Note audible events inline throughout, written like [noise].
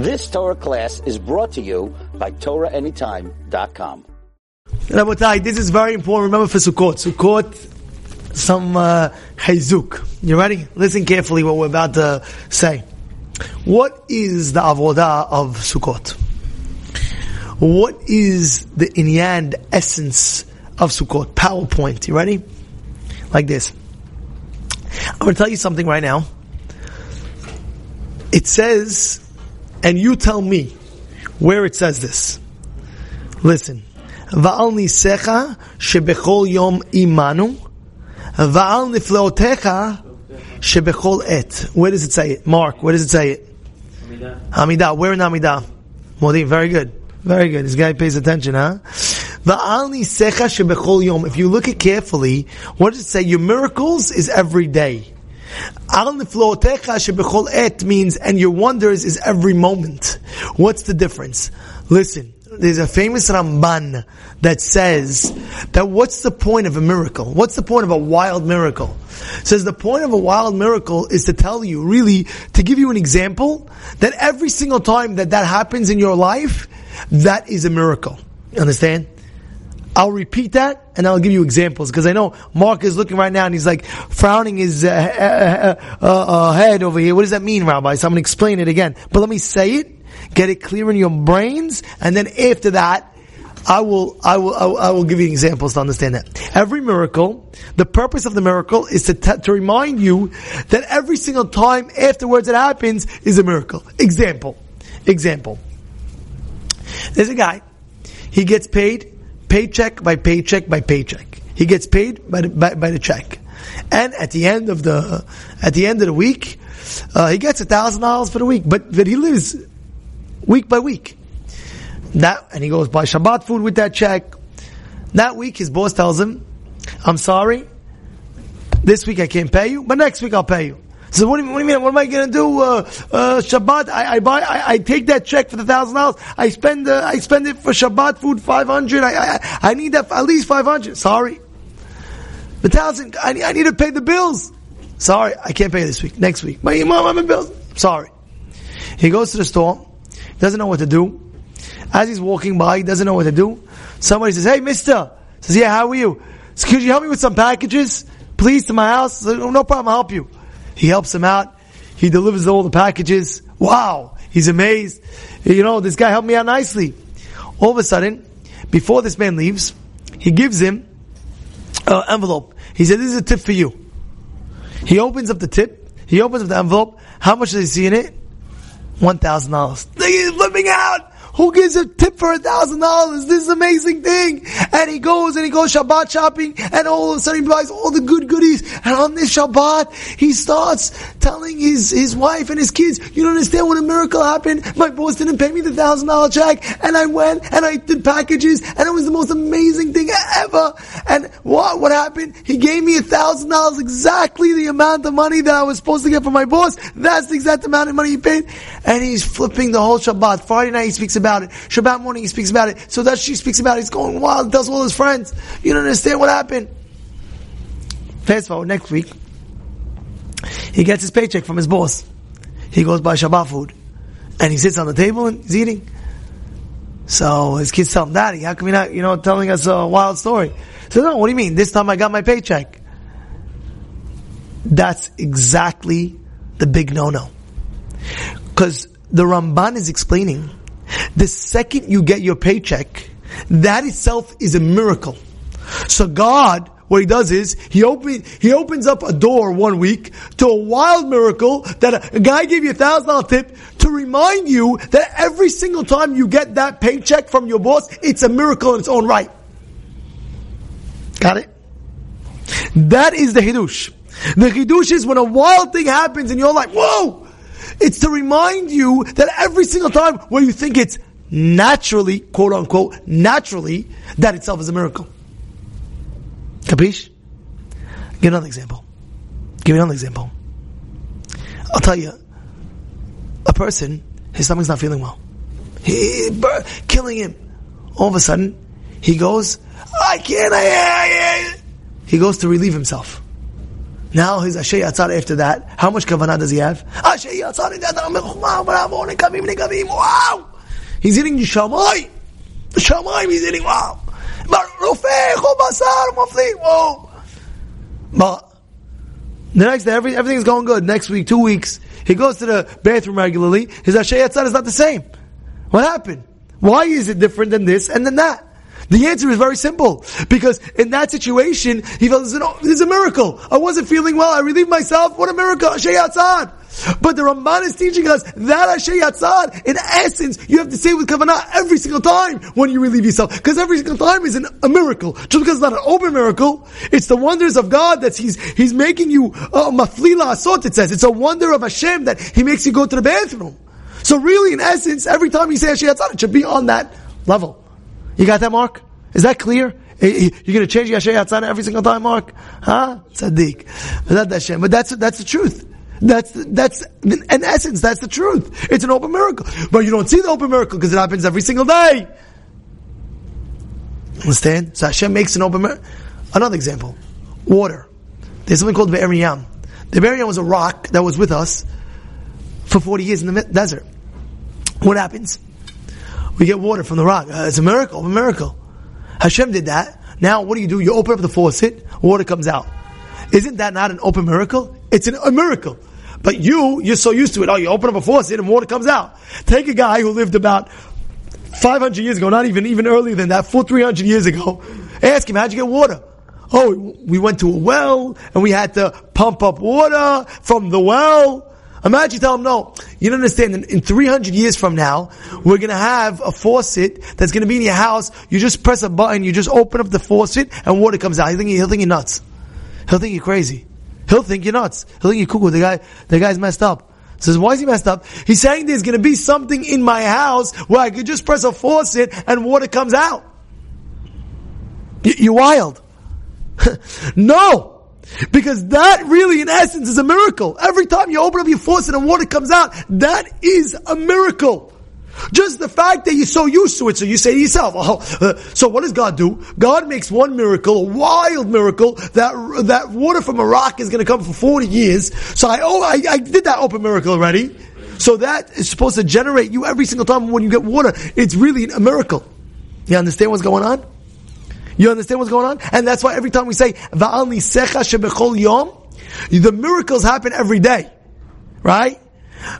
This Torah class is brought to you by TorahAnytime.com. Rabotai, this is very important. Remember for Sukkot. Sukkot, some uh. You ready? Listen carefully what we're about to say. What is the avodah of Sukkot? What is the inyan, the essence of Sukkot? PowerPoint. You ready? Like this. I'm going to tell you something right now. It says, and you tell me where it says this. Listen. ועל ניסיך שבכל יום עמנו, ועל נפלאותיך שבכל עת. Where does it say it? Mark, where does it say it? Amidah. Where in Amidah? Modim, very good. Very good. This guy pays attention, huh? Va'al nisecha shebechol yom. If you look at carefully, what does it say? Your miracles is every day. Al et means, and your wonders is every moment. What's the difference? Listen, there's a famous Ramban that says that what's the point of a miracle? What's the point of a wild miracle? Says the point of a wild miracle is to tell you, really, to give you an example, that every single time that that happens in your life, that is a miracle. Understand? I'll repeat that and I'll give you examples because I know Mark is looking right now and he's like frowning his uh, uh, uh, uh, head over here. What does that mean, Rabbi? So I'm going to explain it again. But let me say it, get it clear in your brains, and then after that, I will, I will, I will, I will give you examples to understand that. Every miracle, the purpose of the miracle is to, t- to remind you that every single time afterwards it happens is a miracle. Example. Example. There's a guy. He gets paid paycheck by paycheck by paycheck. He gets paid by the, by, by the check. And at the end of the, at the end of the week, uh, he gets a thousand dollars for the week, but, but he lives week by week. That, and he goes buy Shabbat food with that check. That week his boss tells him, I'm sorry, this week I can't pay you, but next week I'll pay you. So what do you, what do you mean? What am I going to do? Uh, uh, Shabbat. I, I buy. I, I, take that check for the thousand dollars. I spend. Uh, I spend it for Shabbat food five hundred. I, I I need that at least five hundred. Sorry, the thousand. I, I need to pay the bills. Sorry, I can't pay this week. Next week. My mom, I'm in bills. Sorry. He goes to the store. Doesn't know what to do. As he's walking by, he doesn't know what to do. Somebody says, "Hey, Mister." Says, "Yeah, how are you?" "Could you help me with some packages, please, to my house?" "No problem. I'll help you." He helps him out. He delivers all the packages. Wow. He's amazed. You know, this guy helped me out nicely. All of a sudden, before this man leaves, he gives him an envelope. He said, this is a tip for you. He opens up the tip. He opens up the envelope. How much does he see in it? $1,000. He's flipping out. Who gives a tip for a thousand dollars? This is amazing thing. And he goes and he goes Shabbat shopping and all of a sudden he buys all the good goodies. And on this Shabbat, he starts telling his, his wife and his kids, you don't understand what a miracle happened. My boss didn't pay me the thousand dollar check and I went and I did packages and it was the most amazing thing ever. And what, what happened? He gave me a thousand dollars exactly the amount of money that I was supposed to get from my boss. That's the exact amount of money he paid. And he's flipping the whole Shabbat. Friday night he speaks about it. Shabbat morning he speaks about it. So that she speaks about it. He's going wild, tells all his friends. You don't understand what happened. Fast forward next week. He gets his paycheck from his boss. He goes buy Shabbat food. And he sits on the table and he's eating. So his kids tell him, Daddy, how come you're not, you know, telling us a wild story? So no, what do you mean? This time I got my paycheck. That's exactly the big no-no. Because the Ramban is explaining the second you get your paycheck, that itself is a miracle. So God, what he does is, he open, he opens up a door one week to a wild miracle that a, a guy gave you a thousand dollar tip to remind you that every single time you get that paycheck from your boss, it's a miracle in its own right. Got it? That is the Hidush. The Hidush is when a wild thing happens and you're like, whoa! It's to remind you that every single time where you think it's naturally, quote unquote, naturally, that itself is a miracle. Capish? Give another example. Give me another example. I'll tell you, a person, his stomach's not feeling well. He, killing him. All of a sudden, he goes, I can't, I, I, I. He goes to relieve himself. Now his Asher Yatzar after that, how much kavanah does he have? Asher Yatzar Wow! He's eating Shamay. Shamay he's eating, wow. Whoa. But the next day, every, everything's going good. Next week, two weeks, he goes to the bathroom regularly. His Asher Yatzar is not the same. What happened? Why is it different than this and than that? The answer is very simple. Because in that situation, he felt this is a miracle. I wasn't feeling well. I relieved myself. What a miracle. Asher Yatzar. But the Ramban is teaching us that Asher Yatzar, in essence, you have to say with Kavanah every single time when you relieve yourself. Because every single time is an, a miracle. Just because it's not an open miracle, it's the wonders of God that He's, He's making you, uh, mafli la'asot, it says. It's a wonder of Hashem that He makes you go to the bathroom. So really, in essence, every time you say Asher Yatzar, it should be on that level. You got that, Mark? Is that clear? Eh, eh, you're going to change Yasher Yatzana every single time, Mark? Huh? Tzaddik. But that's, that's the truth. That's, that's, in essence, that's the truth. It's an open miracle. But you don't see the open miracle because it happens every single day. Understand? So Hashem makes an open miracle. Another example. Water. There's something called Be'er Yam. The Be'er Yam was a rock that was with us for 40 years in the desert. What happens? We get water from the rock. Uh, it's a miracle, a miracle. Hashem did that. Now, what do you do? You open up the faucet, water comes out. Isn't that not an open miracle? It's an, a miracle. But you, you're so used to it. Oh, you open up a faucet and water comes out. Take a guy who lived about 500 years ago, not even, even earlier than that, full 300 years ago. Ask him, how'd you get water? Oh, we went to a well and we had to pump up water from the well. Imagine you tell them, no, you don't understand. In, in 300 years from now, we're going to have a faucet that's going to be in your house. You just press a button, you just open up the faucet, and water comes out. He'll think, he'll think you're nuts. He'll think you're crazy. He'll think you're nuts. He'll think you're cuckoo. The guy, the guy's messed up. Says, why is he messed up? He's saying there's going to be something in my house where I could just press a faucet and water comes out. You're wild. [laughs] no! Because that really, in essence, is a miracle. Every time you open up your faucet and water comes out, that is a miracle. Just the fact that you're so used to it, so you say to yourself, oh, uh, so what does God do? God makes one miracle, a wild miracle, that, that water from a rock is going to come for 40 years. So I, oh, I, I did that open miracle already. So that is supposed to generate you every single time when you get water. It's really a miracle. You understand what's going on? You understand what's going on? And that's why every time we say, shebechol yom, the miracles happen every day. Right?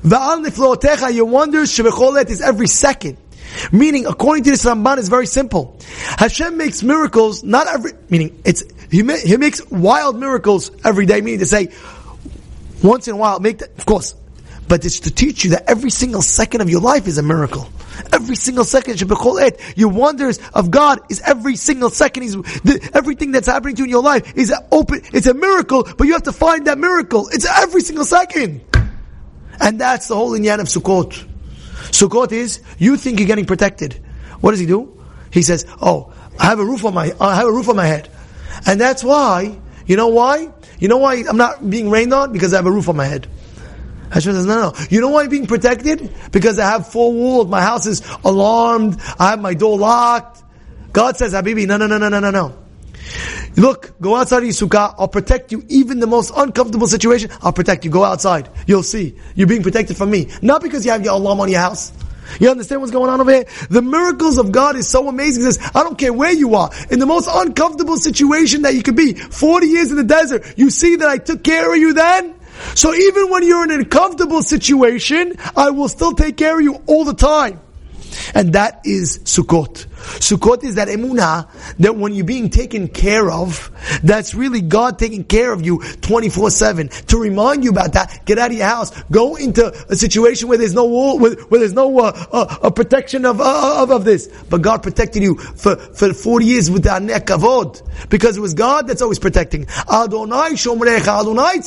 Va'al niflootecha, your wonders shebechol is every second. Meaning, according to this Ramban, it's very simple. Hashem makes miracles, not every, meaning, it's, he, he makes wild miracles every day, meaning to say, once in a while, make that, of course, but it's to teach you that every single second of your life is a miracle. Every single second, it. your wonders of God is every single second. He's, the, everything that's happening to you in your life is open. It's a miracle, but you have to find that miracle. It's every single second, and that's the whole inyan of Sukkot. Sukkot is you think you're getting protected. What does he do? He says, "Oh, I have a roof on my I have a roof on my head," and that's why. You know why? You know why I'm not being rained on because I have a roof on my head. Hashem says, no, no. You know why I'm being protected? Because I have four walls. My house is alarmed. I have my door locked. God says, Habibi, no, no, no, no, no, no, no. Look, go outside of your sukkah. I'll protect you. Even the most uncomfortable situation, I'll protect you. Go outside. You'll see. You're being protected from me. Not because you have your alarm on your house. You understand what's going on over here? The miracles of God is so amazing. Says, I don't care where you are. In the most uncomfortable situation that you could be, 40 years in the desert, you see that I took care of you then? So even when you're in an uncomfortable situation, I will still take care of you all the time. And that is Sukkot. Sukkot is that emunah that when you're being taken care of, that's really God taking care of you 24-7. To remind you about that, get out of your house, go into a situation where there's no wall, where, where there's no uh, uh, protection of, uh, of, of this. But God protected you for, for 40 years with the ananei kavod. Because it was God that's always protecting. Adonai shomrecha, Adonai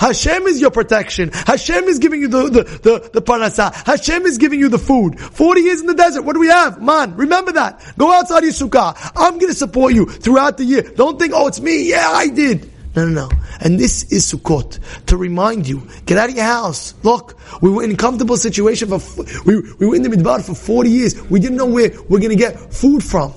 Hashem is your protection. Hashem is giving you the, the, the, the parnasah. Hashem is giving you the food. 40 years in the desert, what do we have? Man, Remember that. Go outside your sukkah. I'm going to support you throughout the year. Don't think, oh, it's me. Yeah, I did. No, no, no. And this is Sukkot to remind you: get out of your house. Look, we were in a comfortable situation for we we were in the midbar for forty years. We didn't know where we're going to get food from.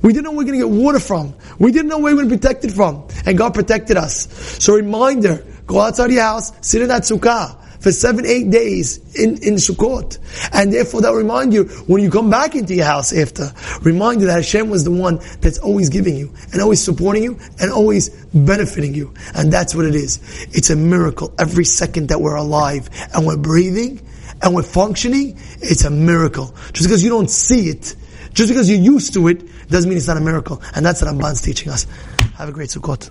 We didn't know where we are going to get water from. We didn't know where we were protected from. And God protected us. So reminder, go outside your house, sit in that sukkah for seven, eight days in, in Sukkot. And therefore that remind you, when you come back into your house after, remind you that Hashem was the one that's always giving you, and always supporting you, and always benefiting you. And that's what it is. It's a miracle every second that we're alive, and we're breathing, and we're functioning, it's a miracle. Just because you don't see it, just because you're used to it, doesn't mean it's not a miracle. And that's what Ramban's teaching us. Have a great Sukkot.